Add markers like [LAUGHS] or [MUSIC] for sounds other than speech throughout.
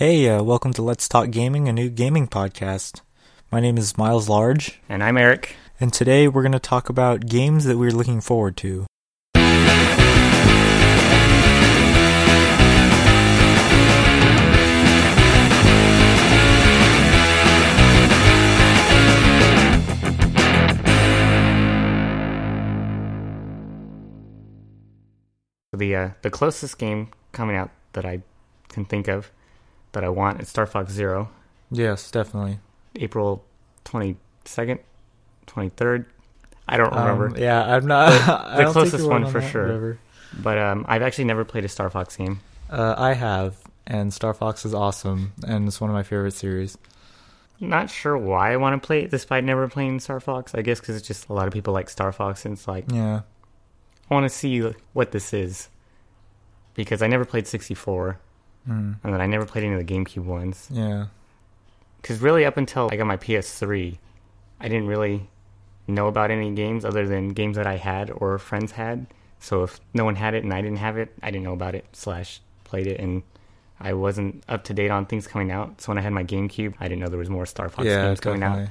Hey, uh, welcome to Let's Talk Gaming, a new gaming podcast. My name is Miles Large, And I'm Eric. and today we're going to talk about games that we're looking forward to. The uh, the closest game coming out that I can think of that I want is Star Fox Zero, Yes, definitely. April twenty second, twenty third. I don't remember, Um, yeah, I'm not. [LAUGHS] The closest one on for sure. whatever. but um, I've actually never played a Star Fox game. Uh, I have, and Star Fox is awesome, and it's one of my favorite series. Not sure why I want to play it despite never playing Star Fox. I guess because it's just a lot of people like Star Fox, and it's like Yeah, I want to see what this is because I never played sixty four, mm, and then I never played any of the GameCube ones. yeah, because really up until I got my PS3, I didn't really know about any games other than games that I had or friends had. So if no one had it and I didn't have it, I didn't know about it slash played it, and I wasn't up to date on things coming out. So when I had my GameCube, I didn't know there was more Star Fox yeah, games coming out.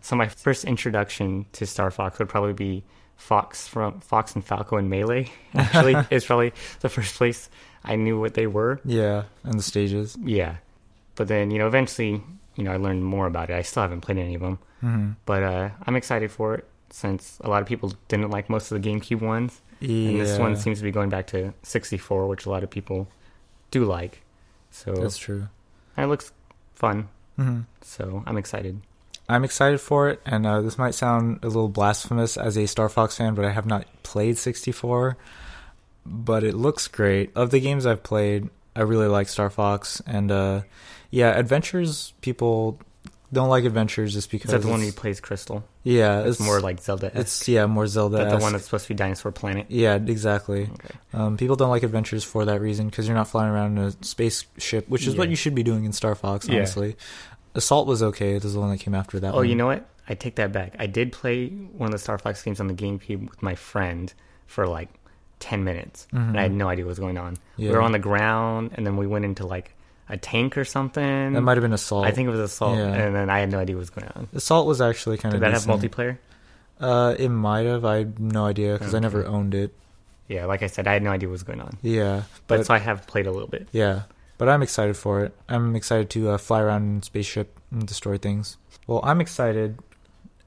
So my first introduction to Star Fox would probably be Fox from Fox and Falco and Melee. Actually, [LAUGHS] is probably the first place I knew what they were. Yeah, and the stages. Yeah. But then, you know, eventually, you know, I learned more about it. I still haven't played any of them. hmm But uh, I'm excited for it since a lot of people didn't like most of the GameCube ones. Yeah, And this one seems to be going back to 64, which a lot of people do like. So that's true. and it looks fun. hmm So I'm excited. I'm excited for it, and uh, this might sound a little blasphemous as a Star Fox fan, but I have not played 64. But it looks great. Of the games I've played, I really like Star Fox, and uh, yeah, adventures. People don't like adventures just because Is that the one it's- plays Krystal? yeah, It's, more like Zelda. it's yeah more Zelda. the one that's supposed to be Dinosaur Planet. yeah, exactly. Okay. Um, people don't like adventures for that reason because you're not flying around in a spaceship, which is what you should be doing in Star Fox. Yeah. Honestly, Assault was okay. It was the one that came after that. Oh, one. you know what? I take that back. I did play one of the Star Fox games on the GameCube with my friend for like 10 minutes. And I had Mhm. no idea what was going on. Yeah. We were on the ground, and then we went into like a tank or something. That might have been Assault. I think it was Assault, Yeah. and then I had no idea what was going on. Assault was actually kind Did of. Did that have multiplayer? Uh, it might have. I have no idea because I never owned it. Yeah, like I said, I had no idea what was going on. Yeah, But, but, so I have played a little bit. yeah, but I'm excited for it. I'm excited to uh, fly around in spaceship and destroy things. Well, I'm excited,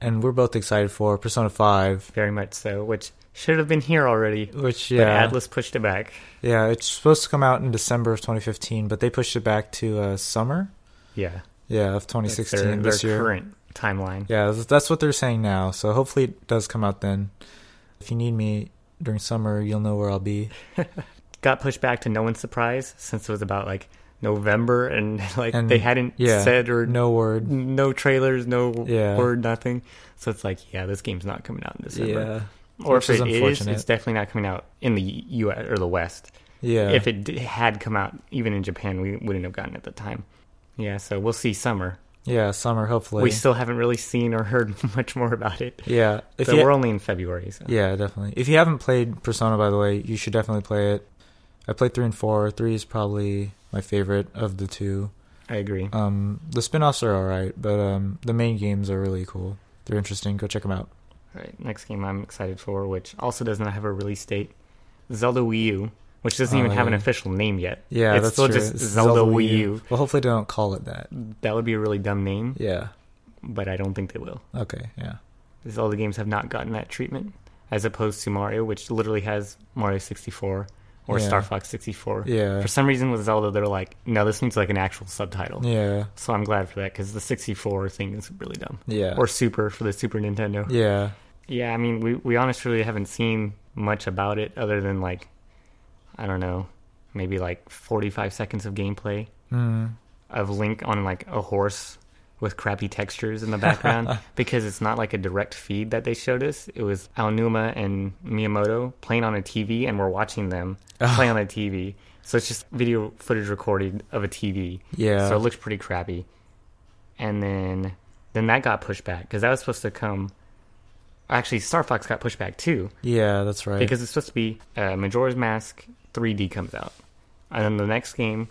and we're both excited for Persona Five, Very much so, which should have been here already. which But yeah, Atlus pushed it back. yeah, it's supposed to come out in December of 2015, but they pushed it back to uh, summer. Yeah. Yeah, of 2016 their, this their year. current timeline. Yeah, that's- that's what they're saying now. So hopefully it does come out then. If you need me during summer, you'll know where I'll be. [LAUGHS] got pushed back to no one's surprise since it was about like November and [LAUGHS] like And, they hadn't yeah, said or no, word. no trailers, no Yeah. word, nothing. So it's like, yeah, this game's not coming out in December. Yeah, or which if is it is, it's definitely not coming out in the U.S. or the West. yeah. If it d- had come out even in Japan, we wouldn't have gotten it at the time. Yeah, so we'll see summer. yeah, summer hopefully. We still haven't really seen or heard [LAUGHS] much more about it. yeah, if so you, we're only in February. So. yeah, definitely. If you haven't played Persona, by the way, you should definitely play it. I played three and four. Three is probably my favorite of the two. I agree. Um, the spin-offs are all right, but um, the main games are really cool. They're interesting. Go check them out. All right, next game I'm excited for, which also does not have a release date, Zelda Wii U, which doesn't Oh, even have an official name yet. Yeah, it's that's still true. just It's Zelda, Wii U. Well, hopefully they don't call it that. That would be a really dumb name, Yeah. but I don't think they will. Okay. Yeah. Zelda games have not gotten that treatment, as opposed to Mario, which literally has Mario 64 or Yeah. Star Fox 64. Yeah. For some reason with Zelda, they're like, no, this needs like an actual subtitle. Yeah. So I'm glad for that because the 64 thing is really dumb. Yeah. Or Super for the Super Nintendo. yeah. Yeah, I mean, we we honestly haven't seen much about it other than like, I don't know, maybe like 45 seconds of gameplay Mm. of Link on like a horse with crappy textures in the background [LAUGHS] because it's not like a direct feed that they showed us. It was Aonuma and Miyamoto playing on a TV, and we're watching them [LAUGHS] play on a TV. So it's just video footage recorded of a TV. Yeah. So it looks pretty crappy. And then then that got pushed back because that was supposed to come. Actually, Star Fox got pushed back too yeah, that's right. because it's supposed to be uh, Majora's Mask 3D comes out, and then the next game,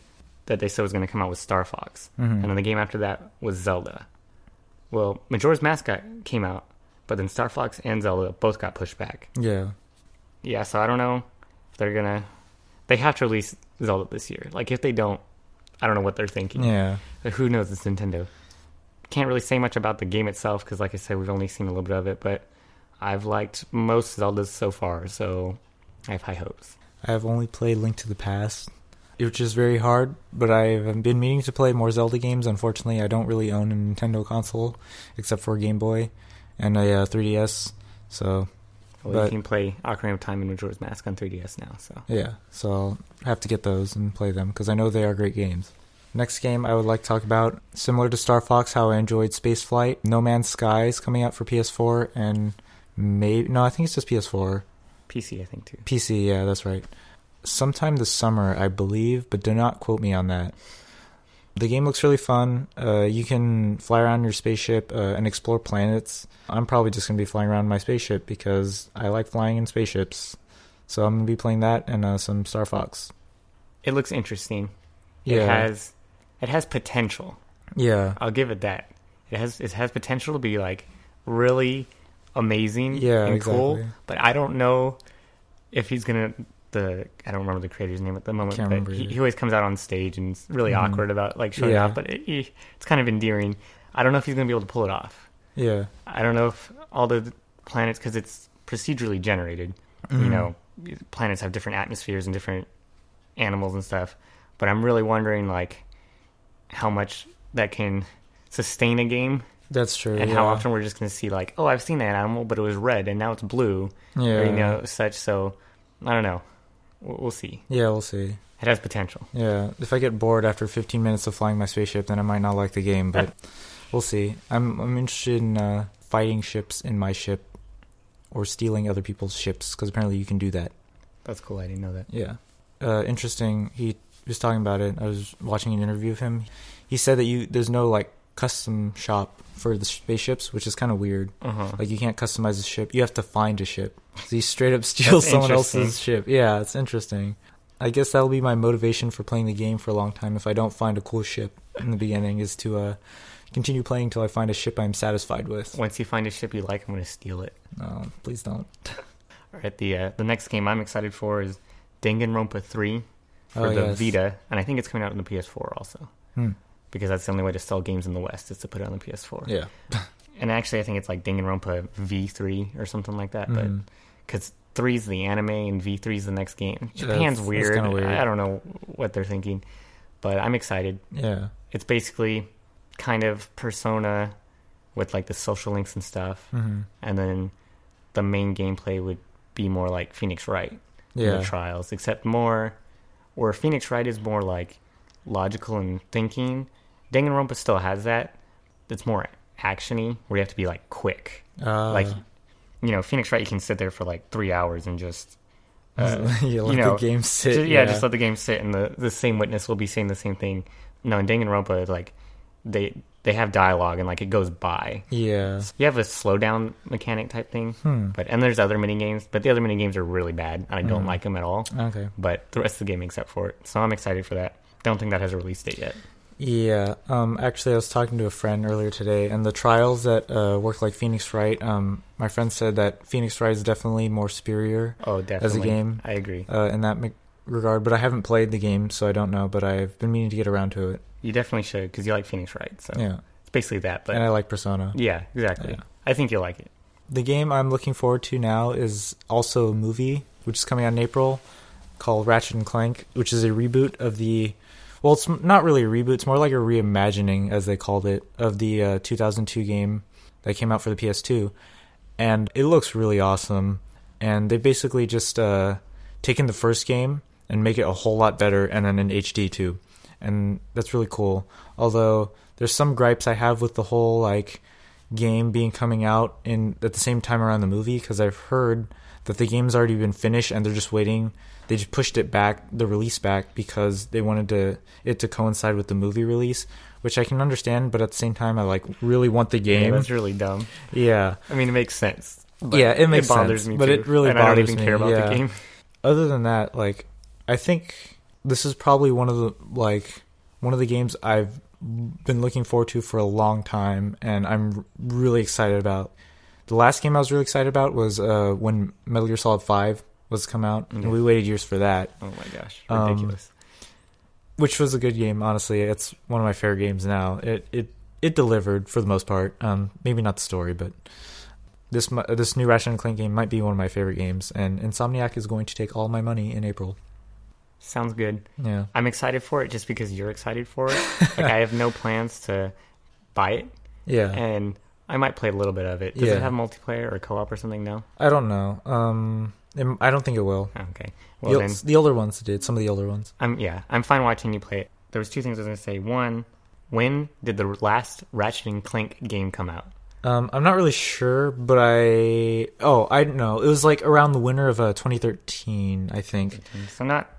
that they said was going to come out was Star Fox, Mhm. and then the game after that was Zelda. Well, Majora's Mask got, came out, but then Star Fox and Zelda both got pushed back. Yeah. Yeah, so I don't know if they're gonna. They have to release Zelda this year. Like if they don't, I don't know what they're thinking. Yeah. But Who knows? It's Nintendo. Can't really say much about the game itself because, like I said, we've only seen a little bit of it. But I've liked most Zeldas so far, so I have high hopes. I have only played Link to the Past, which is very hard, but I've been meaning to play more Zelda games. Unfortunately, I don't really own a Nintendo console except for a Game Boy and a uh, 3DS. So, Well, But- you can play Ocarina of Time and Majora's Mask on 3DS now. So yeah, so I'll have to get those and play them because I know they are great games. Next game I would like to talk about, similar to Star Fox, how I enjoyed Space Flight. No Man's Sky is coming out for PS4 and maybe no, I think it's just PS4. PC, I think too. PC, yeah, that's right. Sometime this summer, I believe, but do not quote me on that. The game looks really fun. Uh, you can fly around your spaceship uh, and explore planets. I'm probably just going to be flying around my spaceship because I like flying in spaceships. So I'm going to be playing that and uh, some Star Fox. It looks interesting. Yeah. It has it has potential. Yeah. I'll give it that. It has it has potential to be like really amazing Yeah, and cool. But I don't know if he's gonna the I don't remember the creator's name at the moment. Can't but he, he always comes out on stage and is really Mhm. awkward about like showing Yeah. off. But it, he- it's kind of endearing. I don't know if he's gonna be able to pull it off. Yeah. I don't know if all the planets because it's procedurally generated. You Mhm. know, planets have different atmospheres and different animals and stuff. But I'm really wondering like how much that can sustain a game That's true. and yeah. how often we're just going to see like, oh, I've seen that animal, but it was red and now it's blue, Yeah. or you know, such. So I don't know. We'll, we'll see. Yeah, we'll see. It has potential. Yeah, if I get bored after 15 minutes of flying my spaceship, then I might not like the game, but we'll see. I'm I'm interested in uh, fighting ships in my ship or stealing other people's ships because apparently you can do that. That's cool. I didn't know that. Yeah. Uh, interesting. He was talking about it. I was watching an interview of him. He said that you there's no like custom shop for the spaceships, which is kind of weird. Uh huh. Like you can't customize a ship. You have to find a ship. So you straight up [LAUGHS] steals someone else's ship. Yeah, it's interesting. I guess that'll be my motivation for playing the game for a long time. If I don't find a cool ship in the beginning, is to uh, continue playing until I find a ship I'm satisfied with. Once you find a ship you like, I'm going to steal it. No, please don't. [LAUGHS] All right. The uh, the next game I'm excited for is Danganronpa 3 for Oh, the yes. Vita, and I think it's coming out on the PS4 also. Hmm. Because that's the only way to sell games in the West is to put it on the PS4. Yeah. [LAUGHS] And actually, I think it's like Danganronpa V3 or something like that. But Mhm. Because three is the anime and V three is the next game. Japan's That's- that's weird. kinda weird. I don't know what they're thinking, but I'm excited. Yeah. It's basically kind of Persona with like the social links and stuff, hmm and then the main gameplay would be more like Phoenix Wright in Yeah. the trials, except more where Phoenix Wright is more like logical and thinking. Danganronpa still has that. It's more actiony, where you have to be like quick Uh, like you know phoenix wright you can sit there for like three hours and just uh, you let you know, the game sit. ju- yeah, just let the game sit and the, the same witness will be saying the same thing no in danganronpa like they they have dialogue and like it goes by yeah. you have a slowdown mechanic type thing Hmm. but and there's other mini games but the other mini games are really bad and i don't Mm. like them at all Okay. but the rest of the game except for it so i'm excited for that don't think that has a release date yet Yeah. Um. Actually, I was talking to a friend earlier today, and the trials that uh, work like Phoenix Wright. Um. My friend said that Phoenix Wright is definitely more superior oh definitely As a game. i agree uh, in that regard. But I haven't played the game, so I don't know. But I've been meaning to get around to it. you definitely should because you like phoenix wright so Yeah. it's basically that but and I like Persona. Yeah, exactly. Yeah. I think you'll like it. The game I'm looking forward to now is also a movie, which is coming out in April, called Ratchet and Clank, which is a reboot of the. Well, it's not really a reboot. It's more like a reimagining, as they called it, of the uh, 2002 game that came out for the PS2, and it looks really awesome. And they basically just uh, taken the first game and make it a whole lot better, and then in HD too, and that's really cool. Although there's some gripes I have with the whole like game being coming out in at the same time around the movie because I've heard that the game's already been finished and they're just waiting. They just pushed it back, the release back, because they wanted to it to coincide with the movie release, which I can understand. But at the same time, I like really want the Yeah, game. that's really dumb. Yeah. I mean, it makes sense. Yeah, it makes bothers sense, me but too, it really and I don't even me, care about yeah. the game. Other than that, like I think this is probably one of the like one of the games I've been looking forward to for a long time, and I'm really excited about. The last game I was really excited about was uh, when Metal Gear Solid Five was come out, and we waited years for that, Oh my gosh, Um, ridiculous. which was a good game. Honestly, it's one of my favorite games now. It it it delivered for the most part. Um, maybe not the story, but this this new Ratchet and Clank game might be one of my favorite games. And Insomniac is going to take all my money in April. Sounds good. Yeah, I'm excited for it just because you're excited for it. [LAUGHS] like I have no plans to buy it, yeah. and I might play a little bit of it. Does Yeah. it have multiplayer or co-op or something? No. I don't know. Um, I don't think it will. Okay. The, Well o- then, the older ones did. Some of the older ones. I'm yeah. I'm fine watching you play it. There was two things I was gonna say. One, when did the last Ratchet and Clank game come out? Um, I'm not really sure, but I oh I don't know. It was like around the winter of uh, 2013, I think. So not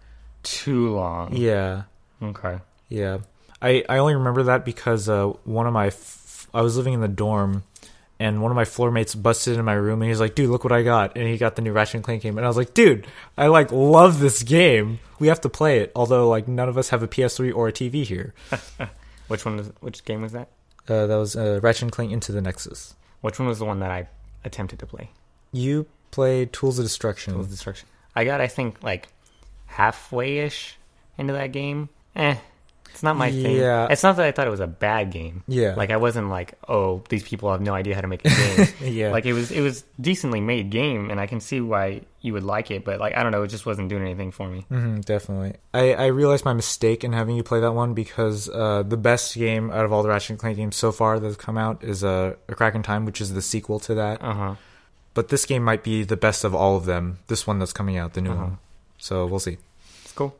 too long. Yeah, Okay. yeah. I I only remember that because uh, one of my f- I was living in the dorm, and one of my floor mates busted into my room and he's like, "Dude, look what I got!" And he got the new Ratchet and Clank game, and I was like, "Dude, I like love this game. We have to play it." Although like none of us have a PS3 or a TV here. [LAUGHS] Which one was which game was that? Uh, that was uh, Ratchet and Clank Into the Nexus. Which one was the one that I attempted to play? You played Tools of Destruction. Tools of Destruction. I got I think like halfway ish into that game. Eh. It's not my thing. Yeah. It's not that I thought it was a bad game. Yeah. Like I wasn't like, oh, these people have no idea how to make a game. [LAUGHS] yeah. Like it was it was decently made game and I can see why you would like it, but like I don't know, it just wasn't doing anything for me. hmm definitely. I, I realized my mistake in having you play that one because uh, the best game out of all the Ratchet and Clank games so far that has come out is uh, A Crack in Time, which is the sequel to that. Uh-huh. But this game might be the best of all of them. This one that's coming out, the new Uh-huh. one. So we'll see. It's cool.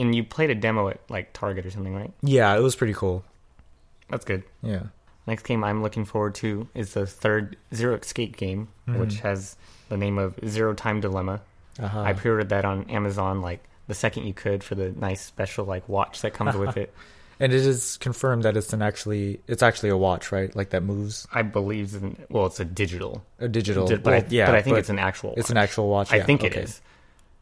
And you played a demo at like Target or something, right? Yeah, it was pretty cool. That's good. Yeah. Next game I'm looking forward to is the third Zero Escape game, which Mhm. has the name of Zero Time Dilemma. Uh-huh. I pre-ordered that on Amazon like the second you could for the nice special like watch that comes with it. [LAUGHS] and it is confirmed that it's an actually it's actually a watch, right? Like that moves I believe in well, it's a digital, a digital. di- but, well, I, yeah, but I think it's an actual. it's an actual watch. I think it okay. is.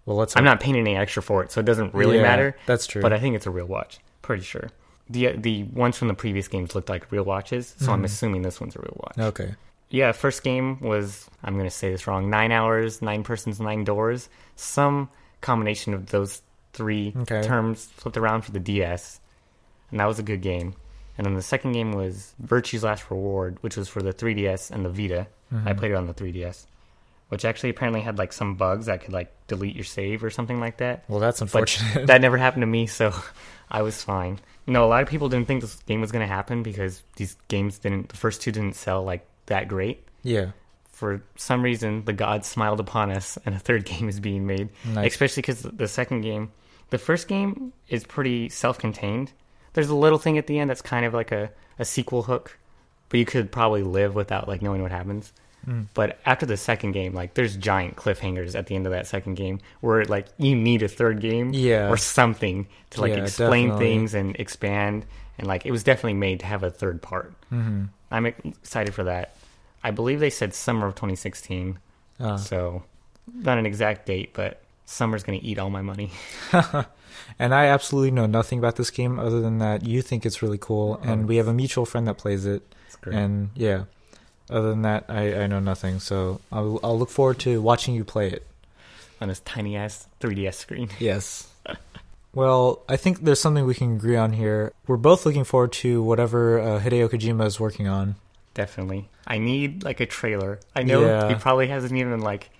Well, let's. I'm not paying any extra for it, so it doesn't really Yeah, matter. That's true. But I think it's a real watch. Pretty sure. The the ones from the previous games looked like real watches, so I'm Mhm. assuming this one's a real watch. okay. Yeah, first game was I'm gonna say this wrong. Nine hours, nine persons, nine doors. Some combination of those three Okay. terms flipped around for the DS, and that was a good game. And then the second game was Virtue's Last Reward, which was for the 3DS and the Vita. I Mhm. played it on the 3DS, which actually apparently had like some bugs that could like delete your save or something like that. Well, that's But unfortunate. that never happened to me, so [LAUGHS] I was fine. You know, a lot of people didn't think this game was going to happen because these games didn't, the first two didn't sell like that great. yeah. For some reason, the gods smiled upon us, and a third [LAUGHS] game is being made. Nice. Especially because the second game, the first game is pretty self-contained. There's a little thing at the end that's kind of like a, a sequel hook, but you could probably live without like knowing what happens. Mm. But after the second game, like there's giant cliffhangers at the end of that second game where like you need a third game Yeah. or something to like Yeah, explain definitely. things and expand and like it was definitely made to have a third part. hmm I'm excited for that. I believe they said summer of 2016, Uh, so not an exact date, but summer's gonna eat all my money. [LAUGHS] and I absolutely know nothing about this game other than that you think it's really cool, and we have a mutual friend that plays it. It's great. And yeah, other than that, I, I know nothing. So I'll, I'll look forward to watching you play it. on this tiny ass 3DS screen. [LAUGHS] Yes. Well, I think there's something we can agree on here. We're both looking forward to whatever uh, Hideo Kojima is working on. Definitely. I need like a trailer. I know Yeah. he probably hasn't even like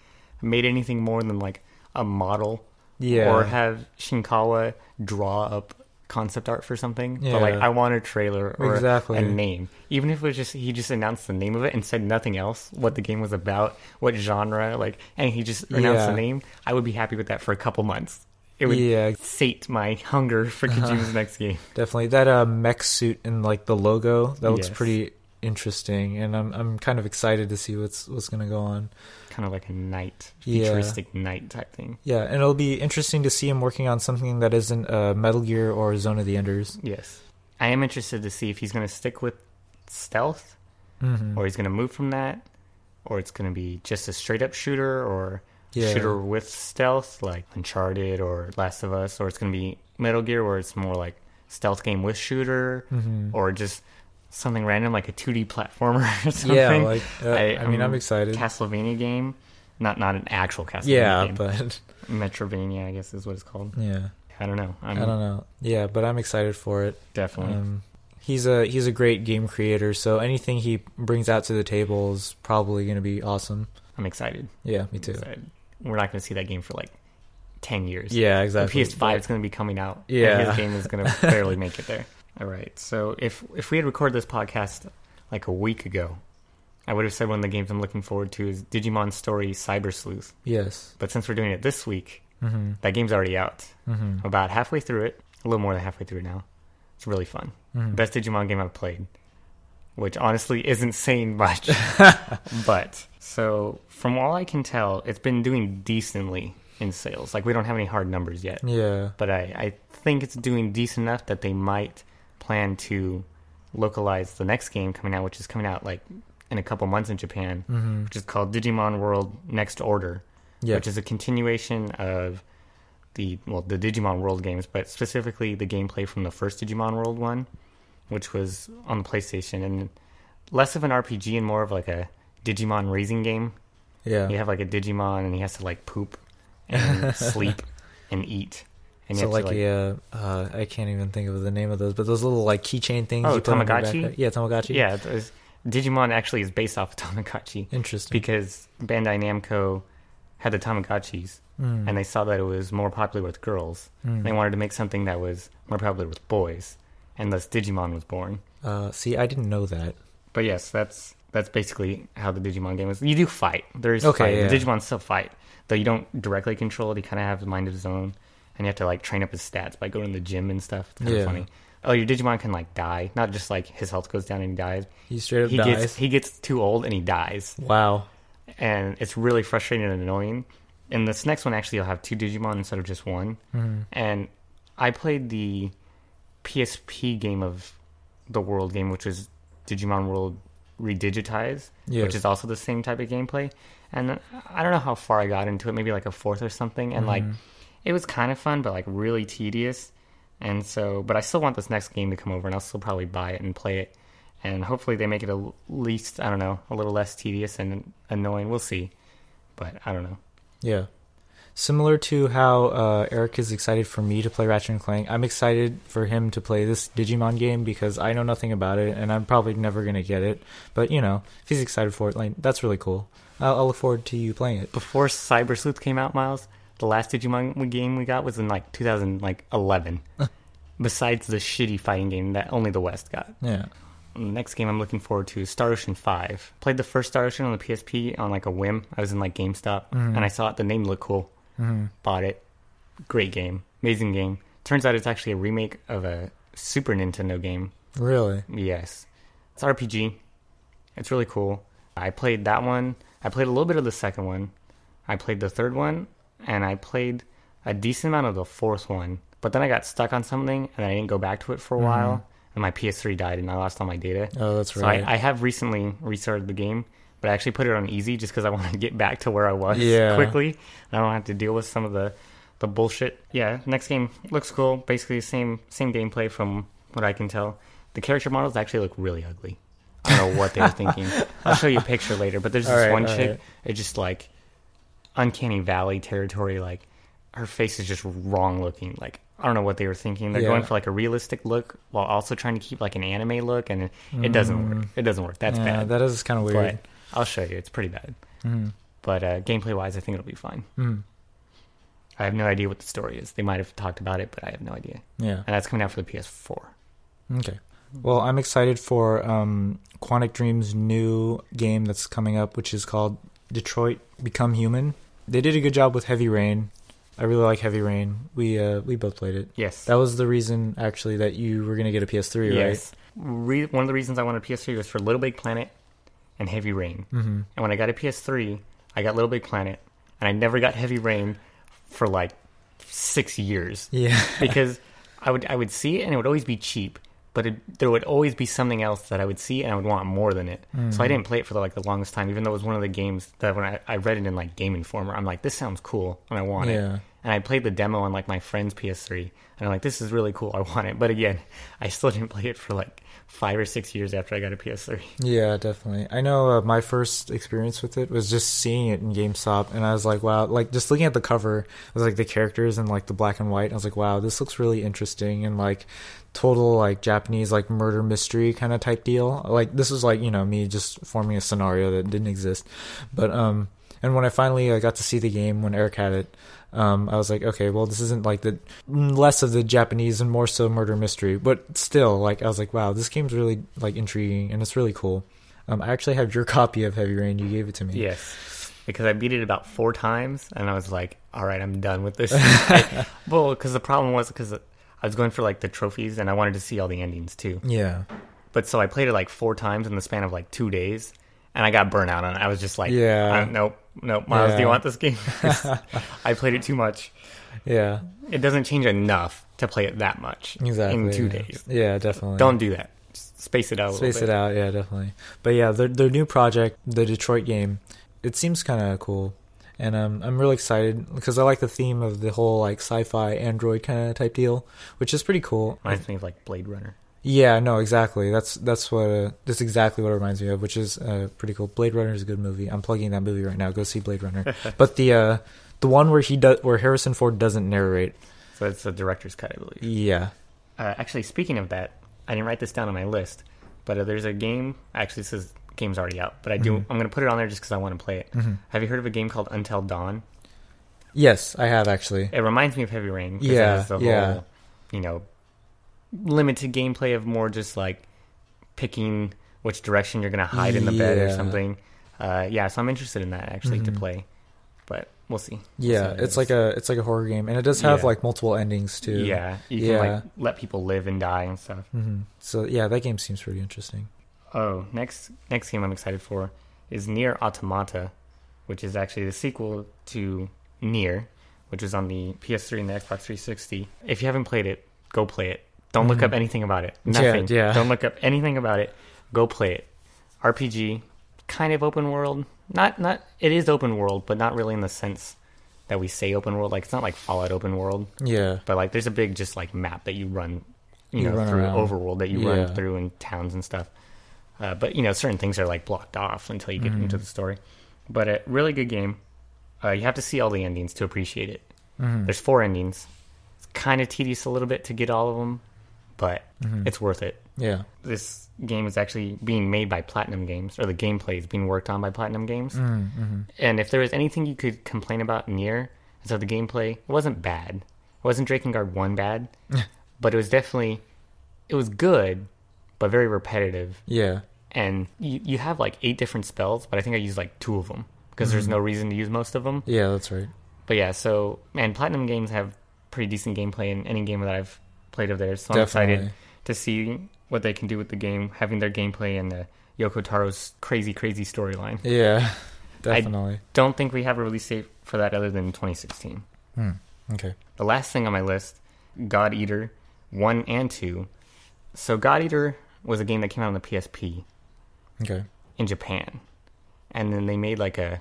made anything more than like a model Yeah. or have Shinkawa draw up concept art for something. But like I want a trailer or Exactly. a name. Even if it was just he just announced the name of it and said nothing else, what the game was about, what genre, like and he just announced Yeah. the name, I would be happy with that for a couple months. It would Yeah. sate my hunger for Kojima's next game. Definitely that uh, mech suit and like the logo that looks Yes. pretty interesting, and I'm I'm kind of excited to see what's what's gonna go on. Kind of like a knight, Yeah. futuristic knight type thing. Yeah, and it'll be interesting to see him working on something that isn't uh, Metal Gear or Zone of the Enders. Yes. I am interested to see if he's going to stick with stealth Mm-hmm. or he's going to move from that or it's going to be just a straight up shooter or Yeah. shooter with stealth like Uncharted or Last of Us or it's going to be Metal Gear where it's more like stealth game with shooter, Mhm. or just something random like a 2D platformer [LAUGHS] or something. Yeah, like uh, I, I- mean, I'm um, excited. Castlevania game, not not an actual Castlevania yeah, game. but [LAUGHS] Metroidvania, I guess is what it's called. yeah, I don't know. I'm I don't know. Yeah, but I'm excited for it. definitely. Um, he's a he's a great game creator, so anything he brings out to the table is probably going to be awesome. I'm excited. Yeah, me too. We're not going to see that game for like ten years. Yeah, The exactly. PS5 is going to be coming out. Yeah. his game is going to barely make it there. [LAUGHS] All right. So if if we had recorded this podcast like a week ago, I would have said one of the games I'm looking forward to is Digimon Story Cyber Sleuth. Yes. But since we're doing it this week, hmm that game's already out. hmm I'm about halfway through it, a little more than halfway through now. It's really fun. hmm Best Digimon game I've played, which honestly [LAUGHS] isn't saying much. [LAUGHS] but so from all I can tell, it's been doing decently in sales. Like we don't have any hard numbers yet, Yeah. but I, I think it's doing decent enough that they might plan to localize the next game coming out, which is coming out like in a couple months in Japan, hmm which is called Digimon World Next Order Yeah. which is a continuation of the well the Digimon World games, but specifically the gameplay from the first Digimon World one, which was on the PlayStation, and less of an RPG and more of like a Digimon raising game. yeah. You have like a Digimon, and he has to like poop and [LAUGHS] sleep and eat. And so have like, yeah, uh, I can't even think of the name of those, but those little like keychain things. Oh, you put on your Tamagotchi? Yeah, Tamagotchi. yeah, there's- Digimon actually is based off of [LAUGHS] Tamagotchi Interesting. because Bandai Namco had the Tamagotchis, Mm. and they saw that it was more popular with girls. Mm. They wanted to make something that was more popular with boys, and thus Digimon was born. Uh, see, I didn't know that. But yes, that's that's basically how the Digimon game is. You do fight. There is Okay, fight. yeah. The Digimon still fight, though you don't directly control it. He kind of has a mind of his own, and you have to like train up his stats by going to the gym and stuff. It's kind of Yeah. funny. Oh, your Digimon can like die, not just like his health goes down and he dies. He straight up He dies. gets he gets too old and he dies, wow. and it's really frustrating and annoying. And this next one actually, you'll have two Digimon instead of just one. hmm and I played the PSP game of the World game, which is Digimon World Redigitized, Yes. which is also the same type of gameplay. And I don't know how far I got into it, maybe like a fourth or something. And like, Mhm. It was kind of fun, but like really tedious. And so, but I still want this next game to come over, and I'll still probably buy it and play it. And hopefully, they make it at least I don't know a little less tedious and annoying. We'll see, but I don't know. Yeah. Similar to how uh, Eric is excited for me to play Ratchet and Clank, I'm excited for him to play this Digimon game because I know nothing about it and I'm probably never gonna get it. But you know, if he's excited for it, like that's really cool. I'll, I'll look forward to you playing it. before Cyber Sleuth came out, Miles, the last Digimon game we got was in like 2011. [LAUGHS] Besides the shitty fighting game that only the West got. Yeah. The next game I'm looking forward to is Star Ocean 5. Played the first Star Ocean on the PSP on like a whim. I was in like GameStop Mhm. and I saw it. The name looked cool. hmm Bought it. Great game. Amazing game. Turns out it's actually a remake of a Super Nintendo game. Really? Yes. It's RPG. It's really cool. I played that one. I played a little bit of the second one. I played the third one, and I played a decent amount of the fourth one. But then I got stuck on something, and I didn't go back to it for a Mhm. while. And my PS3 died, and I lost all my data. Oh, that's So right. I, I have recently restarted the game, but I actually put it on easy just because I [LAUGHS] want to get back to where I was Yeah. quickly. I don't have to deal with some of the the bullshit. Yeah, next game looks cool. Basically, same same gameplay from what I can tell. The character models actually look really ugly. I don't know what they were thinking. [LAUGHS] I'll show you a picture later. But there's this All right, one chick. right. It's just like uncanny valley territory. Like her face is just wrong looking. Like I don't know what they were thinking. They're Yeah. going for like a realistic look while also trying to keep like an anime look, and it, it doesn't work. It doesn't work. That's Mm. yeah, bad. that is kind of weird. But I'll show you. It's pretty bad. Mhm. But uh, gameplay wise, I think it'll be fine. Mhm. I have no idea what the story is. They might have talked about it, but I have no idea. Yeah. And that's coming out for the PS4. Okay. Well, I'm excited for um, Quantic Dream's new game that's coming up, which is called Detroit Become Human. They did a good job with Heavy Rain. I really like Heavy Rain. We uh, we both played it. Yes. That was the reason, actually, that you were gonna get a PS3, yes. Re- one of the reasons I wanted a PS3 was for Little Big Planet and Heavy Rain. Mm-hmm. And when I got a PS3, I got Little Big Planet, and I never got Heavy Rain for like six years Yeah. [LAUGHS] because I would I would see it and it would always be cheap, but it, there would always be something else that I would see and I would want more than it. So I mm. didn't play it for like the longest time, even though it was one of the games that when I, I read it in like Game Informer, I'm like, this sounds cool and I want it. And I played the demo on like my friend's PS3, and I'm like, this is really cool. I want it, but again, [LAUGHS] I still didn't play it for like five or six years after I got a PS3. Yeah, definitely. I know uh, my first experience with it was just seeing it in GameStop, and I was like, wow, like just looking at the cover, it was like the characters and like the black and white. I was like, wow, this looks really interesting and like total like Japanese like murder mystery kind of type deal. Like this was like you know me just forming a scenario that didn't exist, but um, and when I finally uh, got to see the game when Eric had it. Um, I was like, okay, well, this isn't like the less of the Japanese and more so murder mystery, but still, like, I was like, wow, this game's really like intriguing and it's really cool. Um, I actually have your [LAUGHS] copy of Heavy Rain. You gave it to me. Yes, because I beat it about four times, and I was like, all right, I'm done with this. [LAUGHS] I, well, because the problem was because I was going for like the trophies, and I wanted to see all the endings too. Yeah. But so I played it like four times in the span of like two days, and I got burnt out on it. I was just like, Yeah. uh, nope, nope, Miles, do you want this game? [LAUGHS] I played it too much. Yeah. It doesn't change enough to play it that much Exactly. in two yeah. days. Yeah, definitely. Don't do that. Space it out. A space it out. Yeah, definitely. But yeah, their their new project, the Detroit game, it seems kind of cool, and um, I'm really excited because I like the theme of the whole like sci-fi android kind of type deal, which is pretty cool. Reminds me of like Blade Runner. Yeah, no, exactly. That's that's what uh, that's exactly what it reminds me of, which is uh, pretty cool. Blade Runner is a good movie. I'm plugging that movie right now. Go see Blade Runner. [LAUGHS] but the uh, the one where he does where Harrison Ford doesn't narrate. So it's a director's cut, I believe. Yeah. Uh, actually, speaking of that, I didn't write this down on my list, but uh, there's a game. Actually, this is game's already out, but I do. Mm-hmm. I'm going to put it on there just because I want to play it. Have you heard of a game called Until Dawn? Yes, I have actually. It reminds me of Heavy Rain. Yeah, the yeah. whole, you know, limited gameplay of more just like picking which direction you're going to hide in the bed or something. Uh, yeah, so I'm interested in that actually to Mhm. play, but we'll see. We'll Yeah, see it's like a it's like a horror game, and it does have Yeah. like multiple endings too. yeah. You can Yeah. like let people live and die and stuff. hmm So yeah, that game seems pretty interesting. Oh, next next game I'm excited for is NieR Automata, which is actually the sequel to NieR, which is on the PS3 and the Xbox 360. If you haven't played it, go play it. Don't look Mhm. up anything about it. Nothing. yeah. Don't look up anything about it. Go play it. RPG, kind of open world. Not not it is open world, but not really in the sense that we say open world. Like it's not like Fallout open world, Yeah, but like there's a big just like map that you run, you, You know, run through around. overworld that you Yeah. run through in towns and stuff. Uh, but you know, certain things are like blocked off until you get Mhm. into the story. But a really good game. Uh, you have to see all the endings to appreciate it. Mhm. There's four endings. It's kind of tedious a little bit to get all of them, but Mhm. it's worth it. yeah. This game is actually being made by Platinum Games, or the gameplay is being worked on by Platinum Games. Mm-hmm. And if there was anything you could complain about NieR, so the gameplay it wasn't bad. It wasn't Drakengard one bad, but it was definitely it was good, but very repetitive. Yeah, And you you have like eight different spells, but I think I used like two of them because there's no reason to use most of them. yeah, that's right. But yeah, so man, Platinum Games have pretty decent gameplay in any game that I've played of theirs. So I'm excited to see what they can do with the game, having their gameplay and the Yoko Taro's crazy, crazy storyline. Yeah, definitely. I Don't think we have a release date for that other than 2016. Hmm. Okay. The last thing on my list, God Eater 1 and 2. So God Eater was a game that came out on the PSP Okay. in Japan. And then they made like a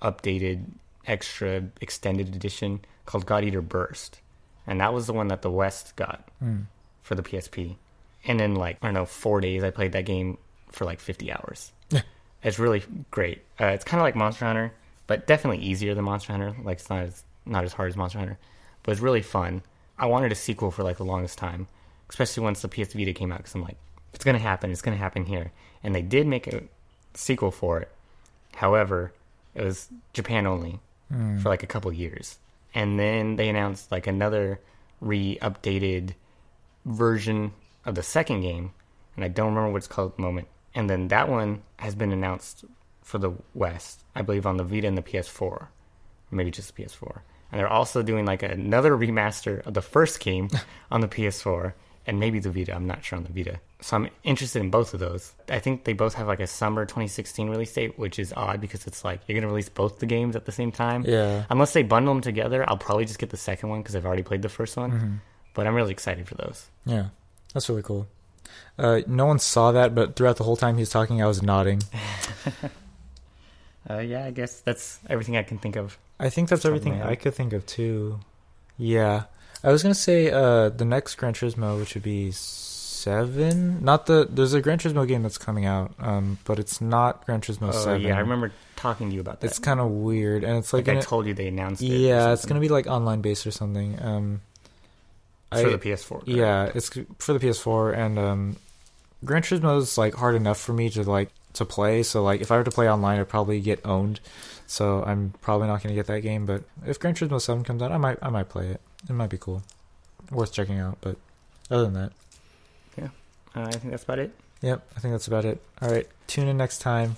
updated extra extended edition called God Eater Burst. And that was the one that the West got Mm. for the PSP. And in like, I don't know, 4 days I played that game for like 50 hours. Yeah. It's really great. Uh, it's kind of like Monster Hunter, but definitely easier than Monster Hunter. Like it's not as not as hard as Monster Hunter, but it's really fun. I wanted a sequel for like the longest time, especially once the PS Vita came out. Because I'm like, it's gonna happen, it's gonna happen here. And they did make a sequel for it. However, it was Japan only Mm. for like a couple years, and then they announced like another re-updated version of the second game, and I don't remember what it's called at the moment. And then that one has been announced for the West, I believe, on the Vita and the PS4, or maybe just the PS4. And they're also doing like another [LAUGHS] remaster of the first game [LAUGHS] on the PS4 and maybe the Vita. I'm not sure on the Vita. So I'm interested in both of those. I think they both have like a summer 2016 release date, which is odd because it's like you're going to release both the games at the same time. Yeah. Unless they bundle them together, I'll probably just get the second one because I've already played the first one. Mhm. But I'm really excited for those. Yeah. That's really cool. Uh, no one saw that, but throughout the whole time he was talking, I was nodding. [LAUGHS] Uh, yeah, I guess that's everything I can think of. I think that's everything. I could think of too. Yeah, I was gonna say uh, the next Gran Turismo, which would be seven. Not the there's a Gran Turismo game that's coming out, um, but it's not Gran Turismo Oh seven. yeah, I remember talking to you about that. It's kind of weird, and it's like, like, I told you they announced it. yeah, it's gonna be like online based or something. Um, for I- the PS4. correct? Yeah, it's for the PS4 and um Gran Turismo is like hard enough for me to like to play, so like if I were to play online I'd probably get owned. So I'm probably not going to get that game, but if Gran Turismo 7 comes out, I might I might play it. It might be cool. Worth checking out, but other than that, Uh, I think that's about it. yep, I think that's about it. All right, tune in next time